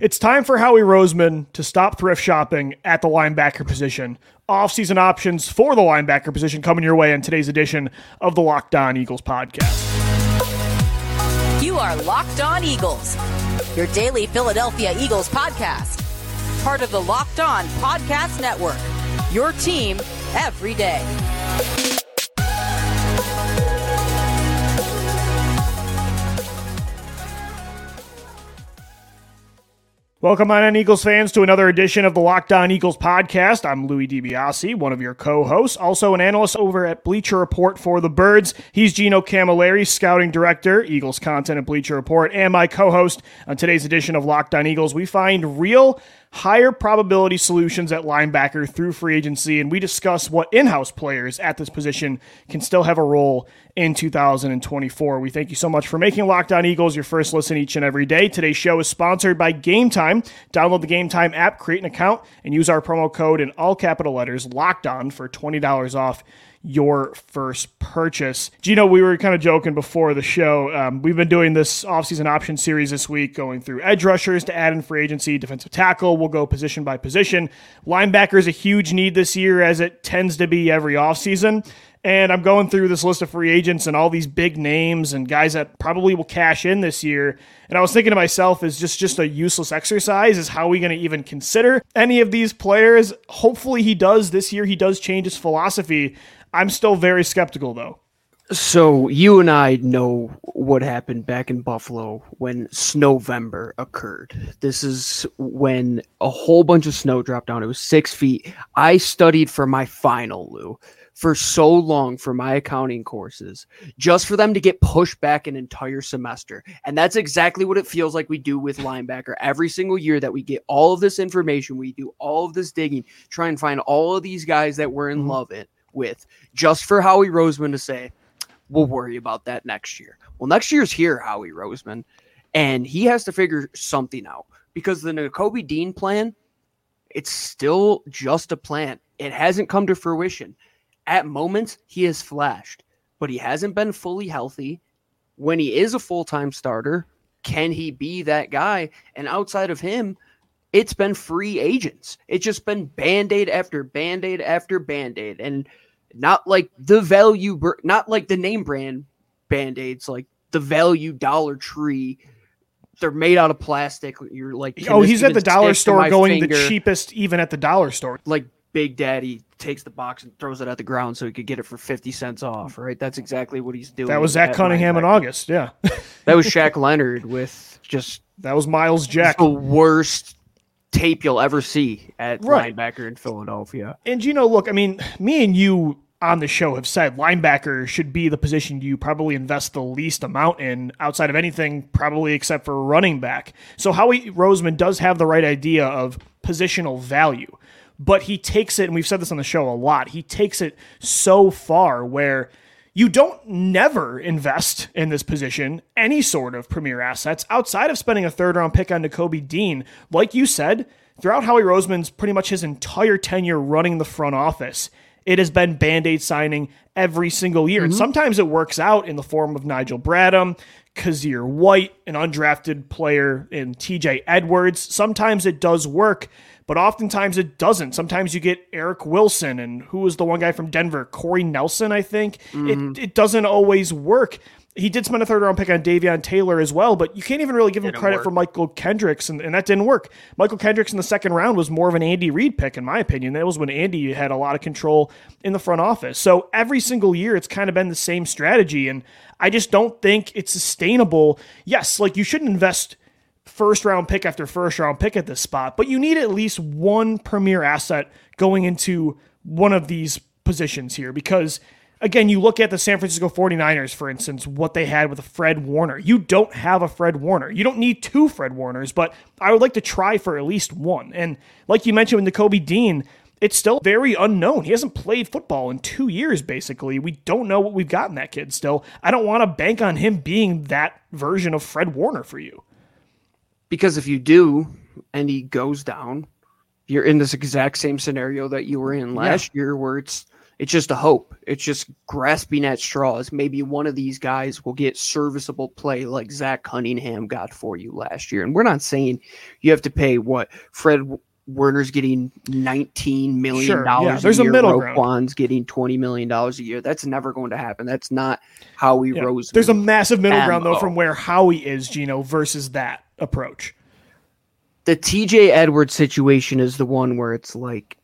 It's time for Howie Roseman to stop thrift shopping at the linebacker position. Off-season options for the linebacker position coming your way in today's edition of the Locked On Eagles podcast. You are Locked On Eagles, your daily Philadelphia Eagles podcast. Part of the Locked On Podcast Network. Your team every day. Welcome on Eagles fans to another edition of the Locked On Eagles podcast. I'm Louis DiBiase, one of your co-hosts, also an analyst over at Bleacher Report for the Birds. He's Gino Camilleri, scouting director, Eagles content at Bleacher Report, and my co-host on today's edition of Locked On Eagles. We find real higher probability solutions at linebacker through free agency, and we discuss what in house players at this position can still have a role in 2024. We thank you so much for making Locked On Eagles your first listen each and every day. Today's show is sponsored by Game Time. Download the Game Time app, create an account, and use our promo code in all capital letters Locked On for $20 off your first purchase. Gino, we were kind of joking before the show. Um, we've been doing this offseason option series this week, going through edge rushers to add in free agency, defensive tackle. We'll go position by position. Linebacker is a huge need this year, as it tends to be every offseason. And I'm going through this list of free agents and all these big names and guys that probably will cash in this year. And I was thinking to myself, is just just a useless exercise? Is how are we going to even consider any of these players? Hopefully he does this year. He does change his philosophy. I'm still very skeptical though. So you and I know what happened back in Buffalo when Snowvember occurred. This is when a whole bunch of snow dropped down. It was six feet. I studied for my final, Lou, for so long for my accounting courses, just for them to get pushed back an entire semester. And that's exactly what it feels like we do with linebacker every single year that we get all of this information, we do all of this digging, try and find all of these guys that we're in mm-hmm. love in with just for Howie Roseman to say, we'll worry about that next year. Well, next year's here, Howie Roseman, and he has to figure something out because the Nakobe Dean plan, it's still just a plan. It hasn't come to fruition. At moments, he has flashed, but he hasn't been fully healthy. When he is a full time starter, can he be that guy? And outside of him, it's been free agents. It's just been band aid after band aid after band aid. And not like the value, not like the name brand band aids, like the value Dollar Tree. They're made out of plastic. You're like, oh, he's at the dollar store going finger. the cheapest, even at the dollar store. Like Big Daddy takes the box and throws it at the ground so he could get it for 50 cents off, right? That's exactly what he's doing. That was Zach Cunningham in August. Yeah. that was Shaq Leonard with just. That was Myles Jack. The worst tape you'll ever see at right. linebacker in Philadelphia. And you know, look, I mean, me and you on the show have said linebacker should be the position you probably invest the least amount in outside of anything, probably except for running back. So Howie Roseman does have the right idea of positional value, but he takes it, and we've said this on the show a lot, he takes it so far where you don't never invest in this position any sort of premier assets outside of spending a third round pick on Nakobe Dean. Like you said, throughout Howie Roseman's pretty much his entire tenure running the front office, it has been band aid signing every single year. Mm-hmm. And sometimes it works out in the form of Nigel Bradham, Kyzir White, an undrafted player and TJ Edwards. Sometimes it does work, but oftentimes it doesn't. Sometimes you get Eric Wilson and who was the one guy from Denver? Corey Nelson, I think. Mm-hmm. It, it doesn't always work he did spend a third round pick on Davion Taylor as well, but you can't even really give him credit work. for Mychal Kendricks, and, and, that didn't work. Mychal Kendricks in the second round was more of an Andy Reid pick, in my opinion. That was when Andy had a lot of control in the front office. So every single year, it's kind of been the same strategy, and I just don't think it's sustainable. Yes, like you shouldn't invest first round pick after first round pick at this spot, but you need at least one premier asset going into one of these positions here because – again, you look at the San Francisco 49ers, for instance, what they had with a Fred Warner. You don't have a Fred Warner. You don't need two Fred Warners, but I would like to try for at least one. And like you mentioned with Nakobe Dean, it's still very unknown. He hasn't played football in two years, basically. We don't know what we've got in that kid still. I don't want to bank on him being that version of Fred Warner for you. Because if you do, and he goes down, you're in this exact same scenario that you were in last yeah. year where it's it's just a hope. It's just grasping at straws. Maybe one of these guys will get serviceable play like Zach Cunningham got for you last year. And we're not saying you have to pay what Fred Warner's getting nineteen million dollars. Sure, yeah, there's a, year. middle Roquan's ground. getting twenty million dollars a year. That's never going to happen. That's not how we Yeah. rose. There's a massive middle ground though from where Howie is, Gino, versus that approach. the TJ Edwards situation is the one where it's like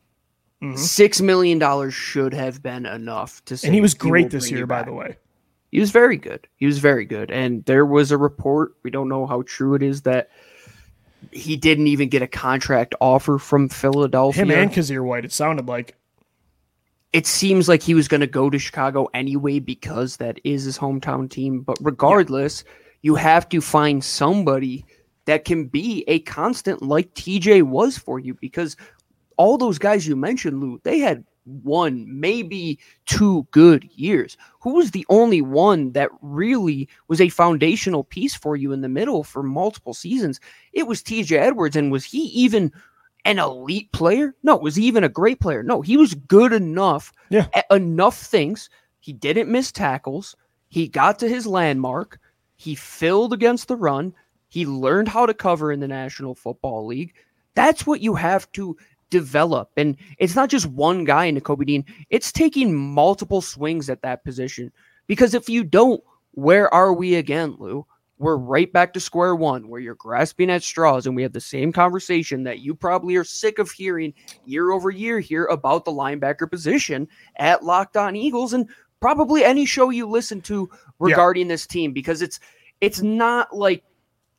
Mhm. six million dollars should have been enough to. Say And he was great this year, by the way. He was very good. He was very good. And there was a report, we don't know how true it is, that he didn't even get a contract offer from Philadelphia. Him and Kyzir White, it sounded like. it seems like he was going to go to Chicago anyway because that is his hometown team. But regardless, you have to find somebody that can be a constant like TJ was for you because all those guys you mentioned, Lou, they had one, maybe two good years. Who was the only one that really was a foundational piece for you in the middle for multiple seasons? It was TJ Edwards. And was he even an elite player? No. Was he even a great player? No. He was good enough Yeah. at enough things. He didn't miss tackles. He got to his landmark. He filled against the run. He learned how to cover in the National Football League. That's what you have to develop. And it's not just one guy Nakobe Dean, it's taking multiple swings at that position. Because if you don't, where are we again, Lou? We're right back to square one where you're grasping at straws, and we have the same conversation that you probably are sick of hearing year over year here about the linebacker position at Locked On Eagles and probably any show you listen to regarding this team because it's it's not like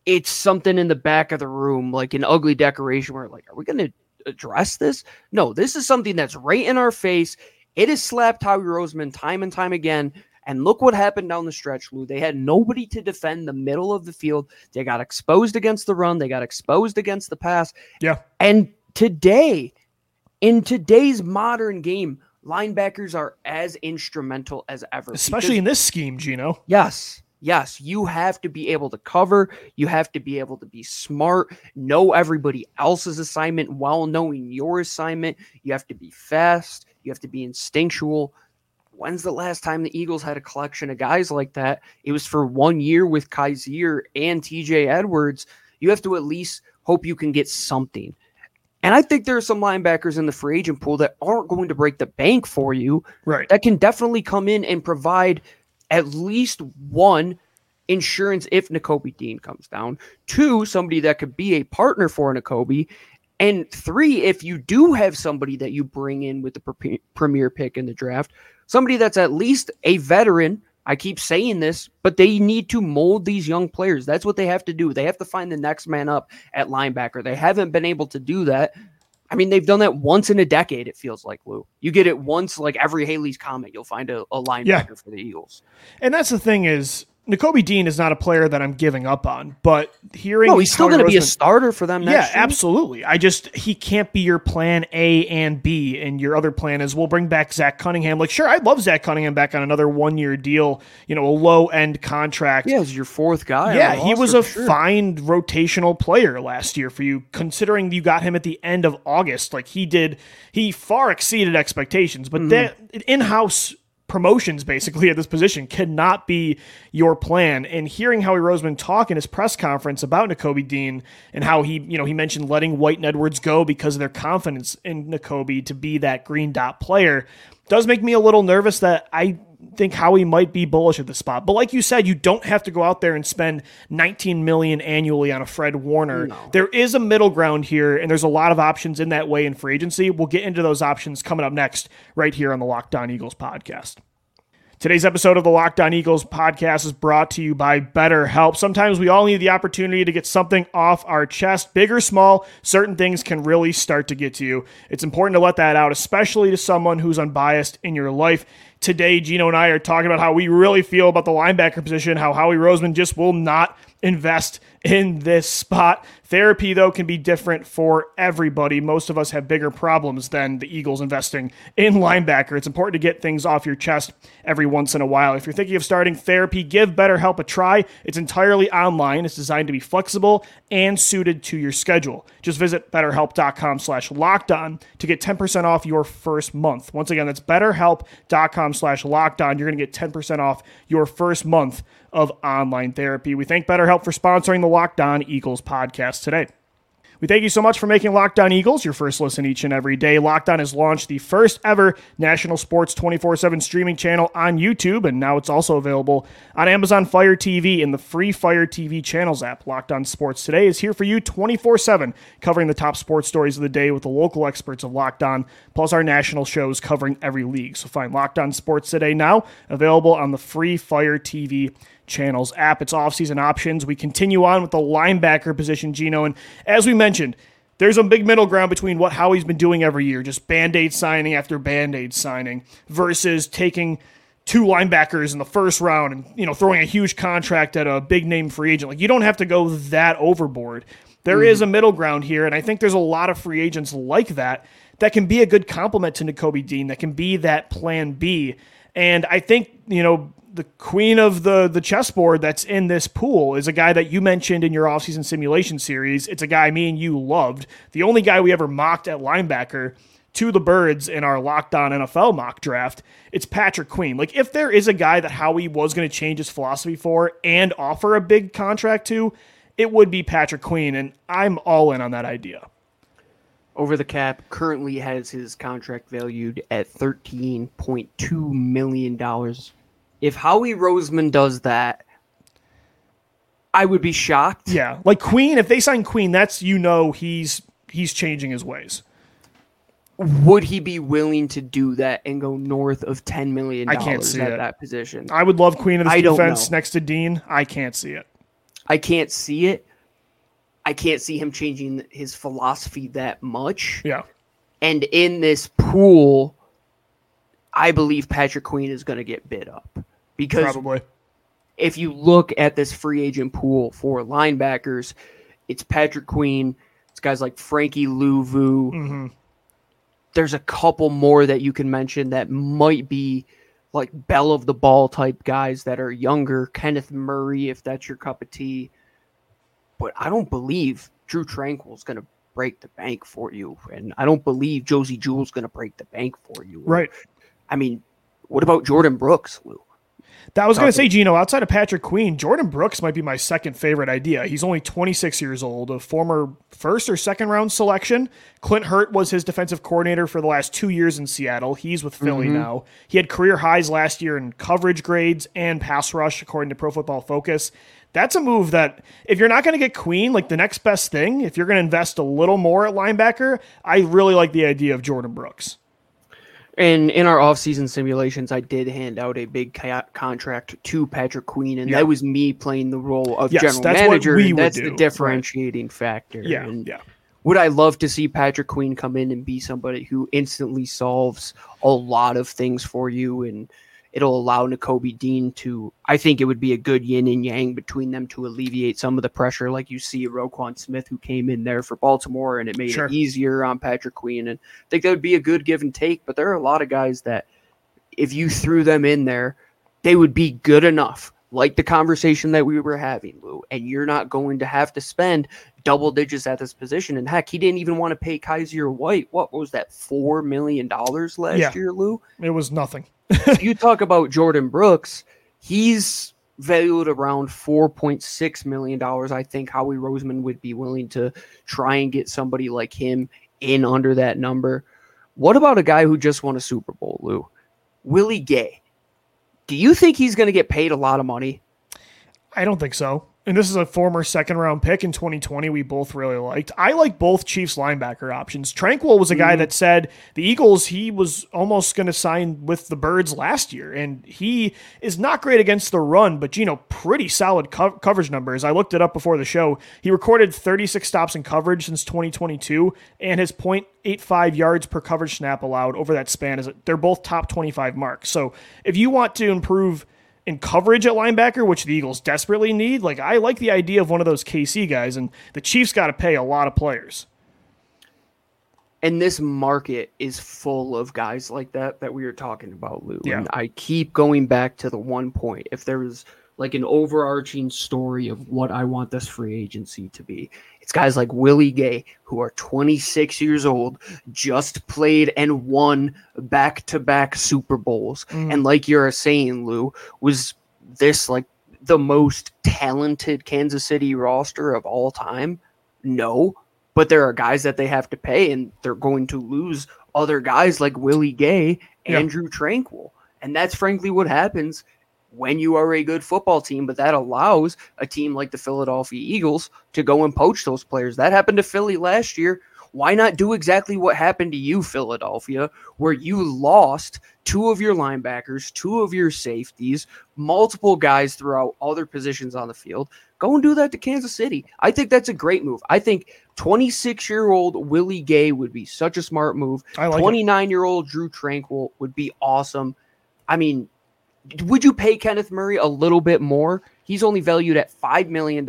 it's something in the back of the room like an ugly decoration where like are we going to address this? No, this is something that's right in our face. It has slapped Howie Roseman time and time again. And look what happened down the stretch, Lou. They had nobody to defend the middle of the field. They got exposed against the run. They got exposed against the pass. Yeah. And today, in today's modern game, linebackers are as instrumental as ever. Especially because- in this scheme, Gino. Yes. Yes, you have to be able to cover. You have to be able to be smart, know everybody else's assignment while knowing your assignment. You have to be fast. You have to be instinctual. When's the last time the Eagles had a collection of guys like that? It was for one year with Kyzir and TJ Edwards. You have to at least hope you can get something. And I think there are some linebackers in the free agent pool that aren't going to break the bank for you, Right. that can definitely come in and provide at least one insurance if Nakobe Dean comes down. Two, somebody that could be a partner for Nakobe. And three, if you do have somebody that you bring in with the pre- premier pick in the draft, somebody that's at least a veteran. I keep saying this, but they need to mold these young players. That's what they have to do. They have to find the next man up at linebacker. They haven't been able to do that. I mean, they've done that once in a decade, it feels like, Lou. You get it once, like every Halley's Comet, you'll find a, a linebacker Yeah. for the Eagles. And that's the thing is, Nakobe Dean is not a player that I'm giving up on, but hearing No, he's still going to be a starter for them Yeah, year. Yeah, absolutely. I just he can't be your plan A and B, and your other plan is we'll bring back Zach Cunningham. Like, sure, I'd love Zach Cunningham back on another one year deal, you know, a low end contract. Yeah, as your fourth guy. Yeah, he was a sure. fine rotational player last year for you, considering you got him at the end of August. Like he did, he far exceeded expectations. But Mm-hmm. that in house promotions basically at this position cannot be your plan. And hearing Howie Roseman talk in his press conference about Nakobe Dean and how he, you know, he mentioned letting White and Edwards go because of their confidence in Nakobe to be that green dot player does make me a little nervous that I think Howie might be bullish at the spot. But like you said, you don't have to go out there and spend 19 million annually on a Fred Warner. There is a middle ground here, and there's a lot of options in that way in free agency. We'll get into those options coming up next, right here on the Locked On Eagles podcast. Today's episode of the Locked On Eagles podcast is brought to you by BetterHelp. Sometimes we all need the opportunity to get something off our chest, big or small. Certain things can really start to get to you. It's important to let that out, especially to someone who's unbiased in your life. Today, Gino and I are talking about how we really feel about the linebacker position, how Howie Roseman just will not invest in this spot. Therapy, though, can be different for everybody. Most of us have bigger problems than the Eagles investing in linebacker. It's important to get things off your chest every once in a while. If you're thinking of starting therapy, give BetterHelp a try. It's entirely online. It's designed to be flexible and suited to your schedule. Just visit betterhelp.com slash locked on to get 10% off your first month. Once again, that's betterhelp.com slash locked on. You're going to get 10% off your first month of online therapy. We thank BetterHelp for sponsoring the Locked On Eagles podcast today. We thank you so much for making Locked On Eagles your first listen each and every day. Locked On has launched the first ever national sports 24 7 streaming channel on YouTube, and now it's also available on Amazon Fire TV and the free Fire TV channels app. Locked On Sports Today is here for you 24 7, covering the top sports stories of the day with the local experts of Locked On, plus our national shows covering every league. So find Locked On Sports Today now, available on the free Fire TV channels app. It's offseason options. We continue on with the linebacker position, Gino. And as we mentioned, there's a big middle ground between what Howie's been doing every year, just band aid signing after band aid signing, versus taking two linebackers in the first round and you know throwing a huge contract at a big name free agent. Like you don't have to go that overboard. There mm-hmm. is a middle ground here, and I think there's a lot of free agents like that that can be a good complement to Nakobe Dean, that can be that plan B. And I think, you know, the queen of the the chessboard that's in this pool is a guy that you mentioned in your offseason simulation series. It's a guy me and you loved. The only guy we ever mocked at linebacker to the birds in our locked on NFL mock draft. It's Patrick Queen. Like if there is a guy that Howie was going to change his philosophy for and offer a big contract to, it would be Patrick Queen, and I'm all in on that idea. Over the cap currently has his contract valued at $13.2 million if Howie Roseman does that, I would be shocked. Yeah, like Queen. If they sign Queen, that's you know he's he's changing his ways. Would he be willing to do that and go north of ten million I can't see at it. that position? I would love Queen in this I defense next to Dean. I can't see it. I can't see it. I can't see him changing his philosophy that much. Yeah. And in this pool, I believe Patrick Queen is going to get bid up because Probably. if you look at this free agent pool for linebackers, it's Patrick Queen, it's guys like Frankie Luvu. Mm-hmm. There's a couple more that you can mention that might be like bell of the ball type guys that are younger. Kenneth Murray, if that's your cup of tea. But I don't believe Drue Tranquill is going to break the bank for you. And I don't believe Josey Jewell's going to break the bank for you. Right. I mean, what about Jordyn Brooks, Lou? That was going to say, Gino, outside of Patrick Queen, Jordyn Brooks might be my second favorite idea. He's only 26 years old, a former first or second round selection. Clint Hurtt was his defensive coordinator for the last two years in Seattle. He's with Philly mm-hmm. now. He had career highs last year in coverage grades and pass rush, according to Pro Football Focus. That's a move that, if you're not going to get Queen, like the next best thing, if you're going to invest a little more at linebacker, I really like the idea of Jordyn Brooks. And in our offseason simulations, I did hand out a big ca- contract to Patrick Queen, and that was me playing the role of yes, general manager. that's do. the differentiating right. factor. Yeah, and yeah. Would I love to see Patrick Queen come in and be somebody who instantly solves a lot of things for you and – it'll allow Nakobe Dean to. I think it would be a good yin and yang between them to alleviate some of the pressure, like you see Roquan Smith, who came in there for Baltimore, and it made sure. it easier on Patrick Queen. And I think that would be a good give and take. But there are a lot of guys that, if you threw them in there, they would be good enough. Like the conversation that we were having, Lou, and you're not going to have to spend double digits at this position. And heck, he didn't even want to pay Kyzir White. What was that, $4 million last yeah, year, Lou? It was nothing you talk about Jordyn Brooks, he's valued around $4.6 million. I think Howie Roseman would be willing to try and get somebody like him in under that number. What about a guy who just won a Super Bowl, Lou? Willie Gay. Do you think he's going to get paid a lot of money? I don't think so and this is a former second round pick in 2020 we both really liked. I like both Chiefs linebacker options. Tranquill was a guy mm. that said the Eagles, he was almost going to sign with the Birds last year, and he is not great against the run, but, you know, pretty solid co- coverage numbers. I looked it up before the show. He recorded 36 stops in coverage since 2022, and his 0.85 yards per coverage snap allowed over that span is they're both top 25 marks. So if you want to improve in coverage at linebacker, which the Eagles desperately need. Like I like the idea of one of those KC guys, and the Chiefs got to pay a lot of players. And this market is full of guys like that that we were talking about, Lou. Yeah. And I keep going back to the one point. If there was like an overarching story of what I want this free agency to be, it's guys like Willie Gay, who are 26 years old, just played and won back to back Super Bowls. Mhm. And like you're saying, Lou, was this like the most talented Kansas City roster of all time? No. But there are guys that they have to pay, and they're going to lose other guys like Willie Gay, Yeah. Andrew Tranquill. And that's frankly what happens when you are a good football team, but that allows a team like the Philadelphia Eagles to go and poach those players. That happened to Philly last year. Why not do exactly what happened to you, Philadelphia, where you lost two of your linebackers, two of your safeties, multiple guys throughout other positions on the field? Go and do that to Kansas City. I think that's a great move. I think 26 year old Willie Gay would be such a smart move. I like 29 year old Drue Tranquill would be awesome. I mean, would you pay Kenneth Murray a little bit more? He's only valued at $5 million.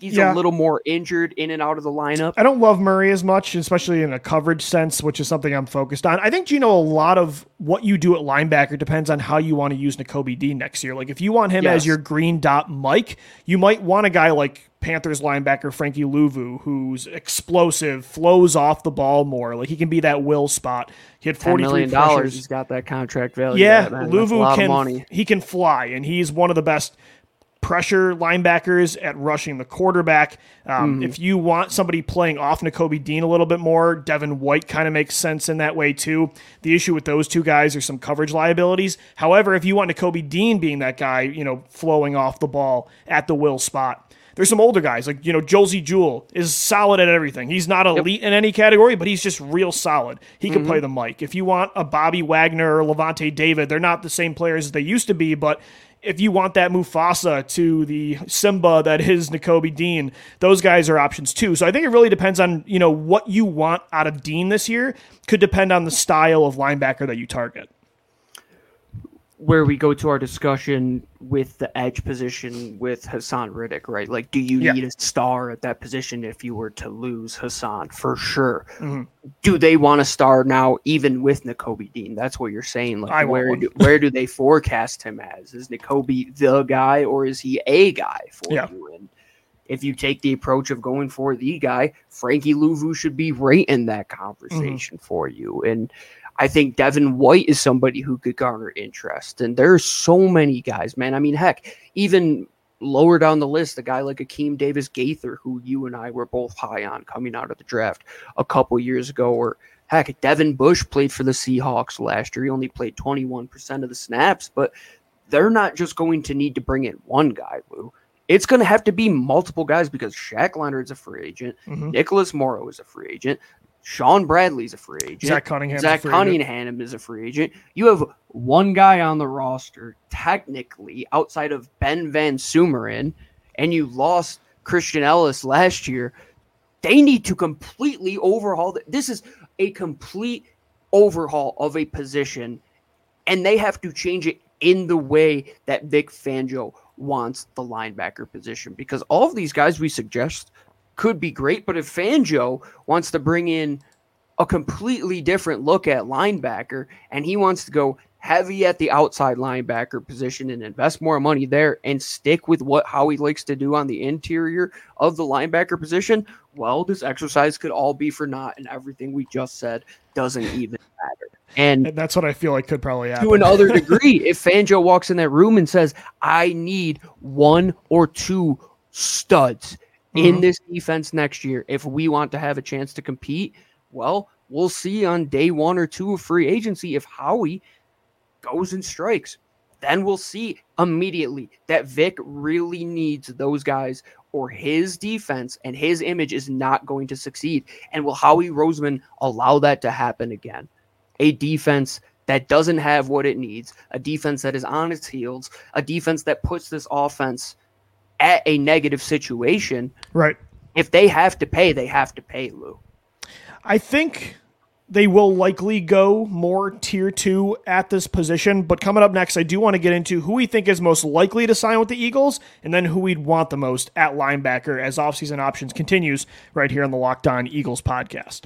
He's Yeah. a little more injured in and out of the lineup. I don't love Murray as much, especially in a coverage sense, which is something I'm focused on. I think, you know, a lot of what you do at linebacker depends on how you want to use Nakobe Dean next year. Like, if you want him Yes. as your green dot Mike, you might want a guy like Panthers linebacker Frankie Luvu, who's explosive, flows off the ball more. Like, he can be that will spot. He had $10 43 million. pressures. He's got that contract value. Yeah. Luvu can he can fly, and he's one of the best pressure linebackers at rushing the quarterback. Um, If you want somebody playing off Nakobe Dean a little bit more, Devin White kind of makes sense in that way too. The issue with those two guys are some coverage liabilities. However, if you want Nakobe Dean being that guy, you know, flowing off the ball at the will spot. There's some older guys like you know Josey Jewell is solid at everything. He's not elite in any category, but he's just real solid. He can mm-hmm. play the mic. If you want a Bobby Wagner or Lavonte David, they're not the same players as they used to be, but if you want that Mufasa to the Simba that is Nakobe Dean, those guys are options too. So I think it really depends on you know what you want out of Dean this year. Could depend on the style of linebacker that you target. Where we go to our discussion with the edge position with Haason Reddick, right? Like, do you Yeah. need a star at that position if you were to lose Haason? For sure. Mm-hmm. Do they want a star now, even with Nakobe Dean? That's what you're saying. Like, I where do, where do they forecast him as? Is Nakobe the guy, or is he a guy for Yeah. you? And if you take the approach of going for the guy, Frankie Luvu should be right in that Mm-hmm. conversation for you. And I think Devin White is somebody who could garner interest. And there's so many guys, man. I mean, heck, even lower down the list, a guy like Akeem Davis Gaither, who you and I were both high on coming out of the draft a couple years ago, or heck, Devin Bush played for the Seahawks last year. He only played 21% of the snaps, but they're not just going to need to bring in one guy, Lou. It's going to have to be multiple guys because Shaq Leonard's a free agent. Mhm. Nicholas Morrow is a free agent. Shaun Bradley's a free agent. Zach Cunningham. Zach Cunningham is a free agent. You have one guy on the roster, technically, outside of Ben VanSumeren, and you lost Christian Elliss last year. They need to completely overhaul. th- This is a complete overhaul of a position, and they have to change it in the way that Vic Fangio wants the linebacker position. Because all of these guys we suggest could be great, but if Fangio wants to bring in a completely different look at linebacker and he wants to go heavy at the outside linebacker position and invest more money there and stick with what how he likes to do on the interior of the linebacker position, well, this exercise could all be for naught and everything we just said doesn't even matter. And And that's what I feel like could probably happen. to another degree. If Fangio walks in that room and says, I need one or two studs in Mhm. this defense next year if we want to have a chance to compete, well, we'll see on day one or two of free agency if Howie goes and strikes. Then we'll see immediately that Vic really needs those guys or his defense and his image is not going to succeed. And will Howie Roseman allow that to happen again? A defense that doesn't have what it needs, a defense that is on its heels, a defense that puts this offense at a negative situation. right. If they have to pay, they have to pay, Lou. I think they will likely go more tier two at this position. But coming up next, I do want to get into who we think is most likely to sign with the Eagles and then who we'd want the most at linebacker as offseason options continues right here on the Locked On Eagles podcast.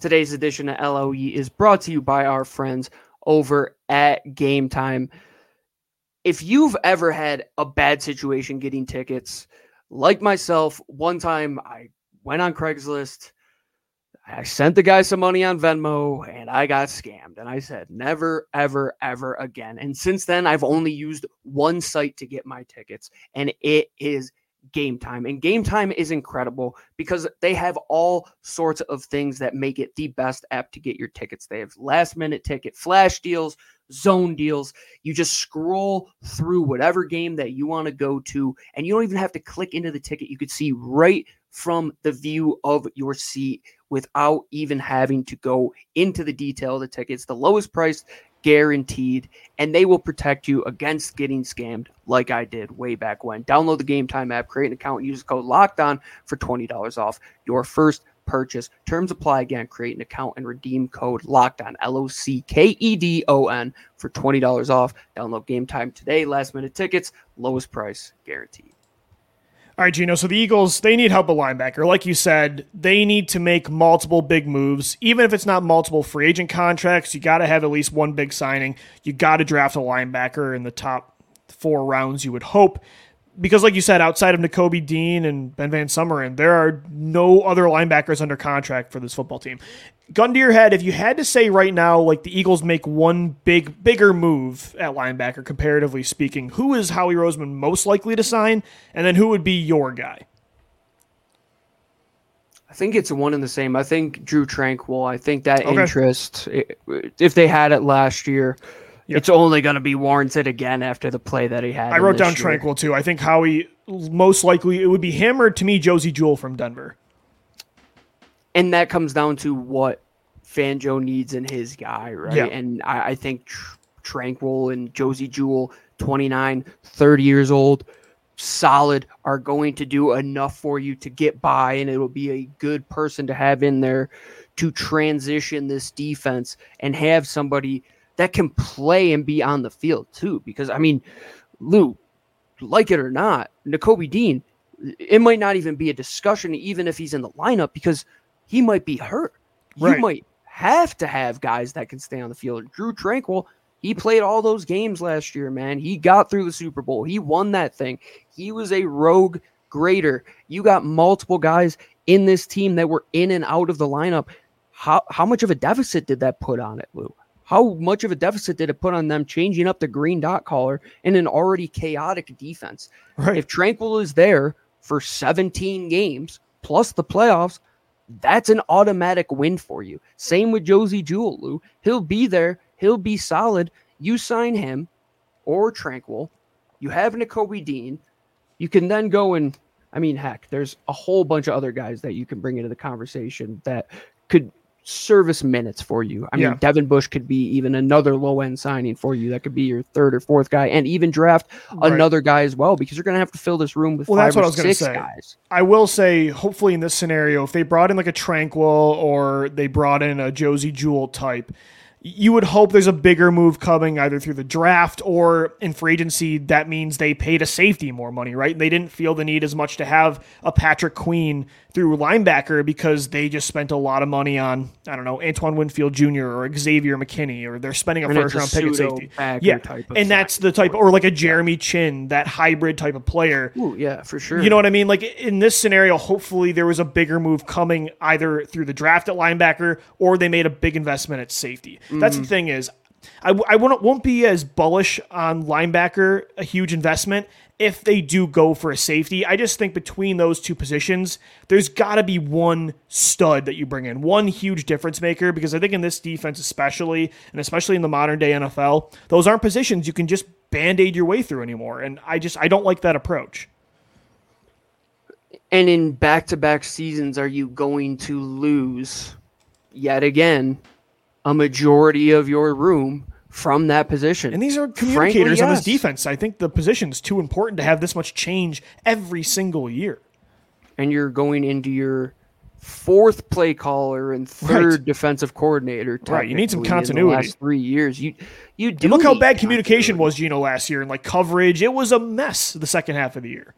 Today's edition of LOE is brought to you by our friends over at Game Time. If you've ever had a bad situation getting tickets, like myself, one time I went on Craigslist I sent the guy some money on Venmo and I got scammed. And I said, never, ever, ever again. And since then, I've only used one site to get my tickets, and it is Game Time. And Game Time is incredible because they have all sorts of things that make it the best app to get your tickets. They have last minute ticket flash deals, zone deals. You just scroll through whatever game that you want to go to, and you don't even have to click into the ticket. You could see right from the view of your seat without even having to go into the detail of the tickets. The lowest price guaranteed, and they will protect you against getting scammed like I did way back when. Download the Game Time app, create an account, use code Locked On for $20 off your first purchase. Terms apply again. Create an account and redeem code Locked On L O C K E D O N for $20 off. Download Game Time today. Last minute tickets, lowest price guaranteed. All right, Gino. So the Eagles, they need help at linebacker. Like you said, they need to make multiple big moves. Even if it's not multiple free agent contracts, you got to have at least one big signing. You got to draft a linebacker in the top four rounds, you would hope because, like you said, outside of Nakobe Dean and Ben VanSumeren, there are no other linebackers under contract for this football team. Gun to your head, if you had to say right now, like the Eagles make one big, bigger move at linebacker, comparatively speaking, who is Howie Roseman most likely to sign, and then who would be your guy? I think it's one and the same. I think Drue Tranquill. I think that okay. interest, if they had it last year, Yep. It's only going to be warranted again after the play that he had. I wrote down year. Tranquill too. I think Howie most likely it would be him or to me Josey Jewell from Denver. And that comes down to what Fangio needs in his guy, right? Yeah. And I, I think Tr- Tranquill and Josey Jewell, 29, 30 years old, solid, are going to do enough for you to get by, and it'll be a good person to have in there to transition this defense and have somebody – that can play and be on the field too. Because I mean, Lou, like it or not, Nakobe Dean, it might not even be a discussion, even if he's in the lineup, because he might be hurt. Right. You might have to have guys that can stay on the field. Drue Tranquill, he played all those games last year, man. He got through the Super Bowl. He won that thing. He was a rogue grader. You got multiple guys in this team that were in and out of the lineup. How how much of a deficit did that put on it, Lou? How much of a deficit did it put on them changing up the green dot collar in an already chaotic defense? Right. If Tranquill is there for 17 games plus the playoffs, that's an automatic win for you. Same with Josey Jewell, Lou. He'll be there. He'll be solid. You sign him or Tranquill. You have Nakobe Dean. You can then go and, I mean, heck, there's a whole bunch of other guys that you can bring into the conversation that could service minutes for you. I mean, yeah. Devin Bush could be even another low end signing for you. That could be your third or fourth guy, and even draft right. another guy as well because you're going to have to fill this room with well, five that's what or I was six say. guys. I will say, hopefully, in this scenario, if they brought in like a Tranquill or they brought in a Josey Jewell type, you would hope there's a bigger move coming either through the draft or in free agency. That means they paid a safety more money, right? They didn't feel the need as much to have a Patrick Queen through linebacker because they just spent a lot of money on, I don't know, Antoine Winfield Jr. or Xavier McKinney, or they're spending a first round pick at safety. Yeah. and that's the type, or like a Jeremy Chinn, that hybrid type of player. Ooh, yeah, for sure. You know what I mean? Like in this scenario, hopefully there was a bigger move coming either through the draft at linebacker or they made a big investment at safety. That's the mm-hmm. thing is, I, I won't, won't be as bullish on linebacker, a huge investment, if they do go for a safety. I just think between those two positions, there's got to be one stud that you bring in, one huge difference maker, because I think in this defense, especially, and especially in the modern day NFL, those aren't positions you can just band aid your way through anymore. And I just, I don't like that approach. And in back to back seasons, are you going to lose yet again a majority of your room from that position. And these are communicators Frankly, yes. on this defense. I think the position is too important to have this much change every single year. And you're going into your fourth play caller and third Right. defensive coordinator. Right, you need some technically, in the continuity. last three years, you you do And look how bad communication was, Gino, last year and like coverage. It was a mess the second half of the year.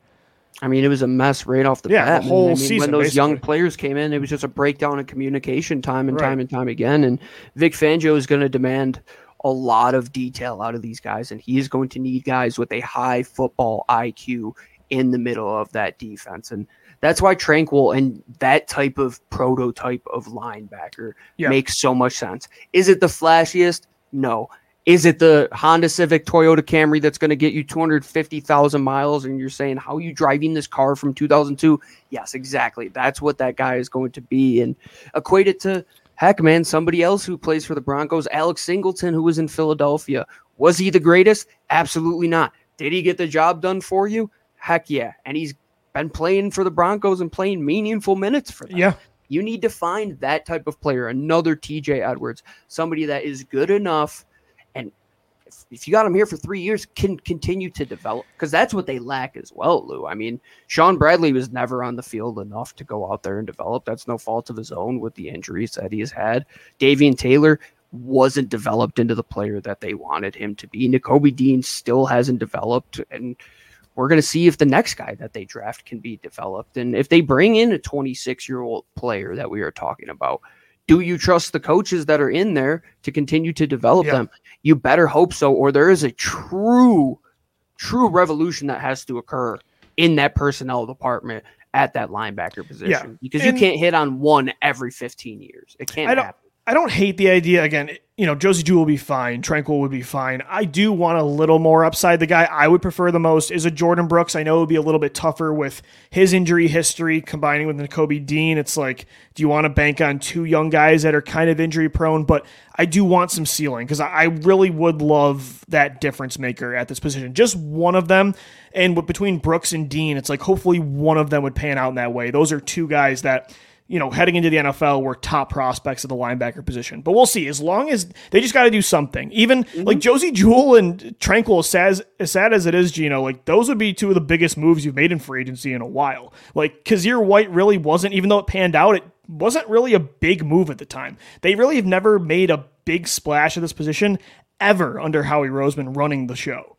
I mean, it was a mess right off the Yeah, bat. the whole I mean, season, when those young players came in, it was just a breakdown in communication time and Right. time and time again. And Vic Fangio is going to demand a lot of detail out of these guys, and he is going to need guys with a high football IQ in the middle of that defense. And that's why Tranquill and that type of prototype of linebacker Yeah. makes so much sense. Is it the flashiest? No. Is it the Honda Civic Toyota Camry that's going to get you 250,000 miles and you're saying, how are you driving this car from 2002? Yes, exactly. That's what that guy is going to be. And equate it to, heck, man, somebody else who plays for the Broncos, Alex Singleton, who was in Philadelphia. Was he the greatest? Absolutely not. Did he get the job done for you? Heck yeah. And he's been playing for the Broncos and playing meaningful minutes for them. Yeah. You need to find that type of player, another TJ Edwards, somebody that is good enough. If, if you got him here for three years, can continue to develop because that's what they lack as well, Lou. I mean, Shaun Bradley was never on the field enough to go out there and develop. That's no fault of his own with the injuries that he has had. Davion Taylor wasn't developed into the player that they wanted him to be. Nakobe Dean still hasn't developed. And we're going to see if the next guy that they draft can be developed. And if they bring in a 26 year old player that we are talking about, do you trust the coaches that are in there to continue to develop Yeah. them? You better hope so, or there is a true, true revolution that has to occur in that personnel department at that linebacker position yeah. because and- you can't hit on one every 15 years. It can't happen. I don't hate the idea. Again, you know, Josey Jewell will be fine. Tranquill would be fine. I do want a little more upside. The guy I would prefer the most is a Jordyn Brooks. I know it would be a little bit tougher with his injury history combining with Kobe Dean. It's like, do you want to bank on two young guys that are kind of injury prone? But I do want some ceiling because I really would love that difference maker at this position. Just one of them. And between Brooks and Dean, it's like hopefully one of them would pan out in that way. Those are two guys that you know, heading into the NFL were top prospects at the linebacker position. But we'll see. As long as they just got to do something. Even mm-hmm. like Josey Jewell and Tranquill, as sad, as sad as it is, Gino, like those would be two of the biggest moves you've made in free agency in a while. Like Kyzir White really wasn't, even though it panned out, it wasn't really a big move at the time. They really have never made a big splash at this position ever under Howie Roseman running the show.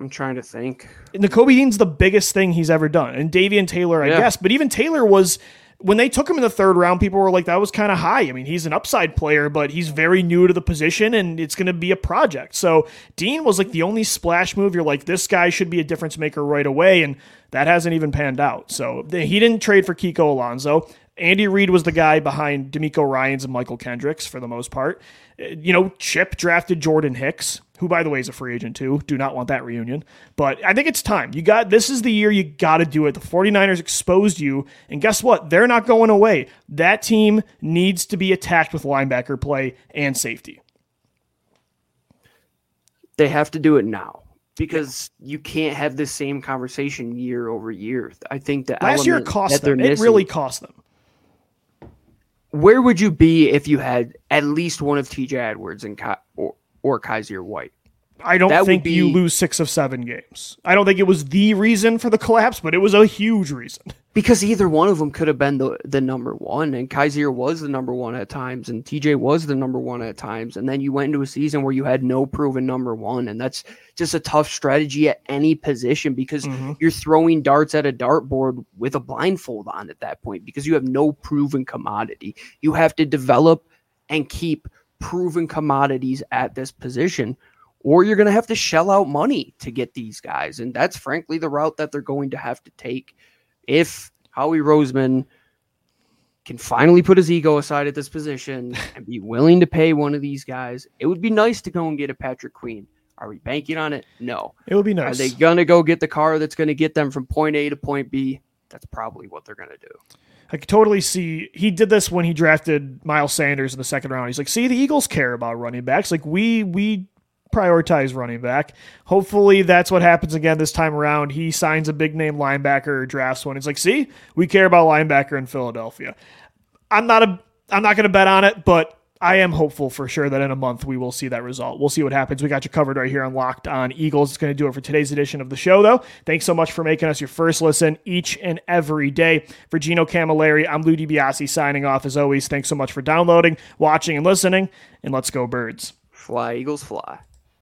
I'm trying to think. Nakobe Dean's the biggest thing he's ever done, and Davion Taylor, I Yeah. guess. But even Taylor was when they took him in the third round. People were like, "That was kind of high." I mean, he's an upside player, but he's very new to the position, and it's going to be a project. So Dean was like the only splash move. You're like, this guy should be a difference maker right away, and that hasn't even panned out. So he didn't trade for Kiko Alonso. Andy Reid was the guy behind DeMeco Ryans and Mychal Kendricks for the most part. Uh, You know, Chip drafted Jordan Hicks, who by the way is a free agent too. Do not want that reunion. But I think it's time. You got this is the year you got to do it. The 49ers exposed you, and guess what? They're not going away. That team needs to be attacked with linebacker play and safety. They have to do it now because you can't have the same conversation year over year. I think the Last year cost that them. It really cost them. Where would you be if you had at least one of TJ Edwards and or or Kyzir White? I don't That think you lose six of seven games. I don't think it was the reason for the collapse, but it was a huge reason. Because either one of them could have been the, the number one, and Kyzir was the number one at times, and TJ was the number one at times. And then you went into a season where you had no proven number one, and that's just a tough strategy at any position because Mm-hmm. you're throwing darts at a dartboard with a blindfold on at that point because you have no proven commodity. You have to develop and keep proven commodities at this position, or you're going to have to shell out money to get these guys. And that's frankly the route that they're going to have to take if Howie Roseman can finally put his ego aside at this position and be willing to pay one of these guys. It would be nice to go and get a Patrick Queen. Are we banking on it? No. It would be nice. Are they gonna go get the car that's gonna get them from point A to point B? That's probably what they're gonna do. I could totally see he did this when he drafted Miles Sanders in the second round. He's like, see, the Eagles care about running backs. Like we we prioritize running back. Hopefully that's what happens again this time around. He signs a big name linebacker, or drafts one. It's like, see, we care about linebacker in Philadelphia. I'm not a I'm not gonna bet on it, but I am hopeful for sure that in a month we will see that result. We'll see what happens. We got you covered right here on Locked On Eagles. It's going to do it for today's edition of the show, though. Thanks so much for making us your first listen each and every day. For Gino Camilleri, I'm Lou DiBiase signing off as always. Thanks so much for downloading, watching, and listening. And let's go, birds. Fly, Eagles, fly.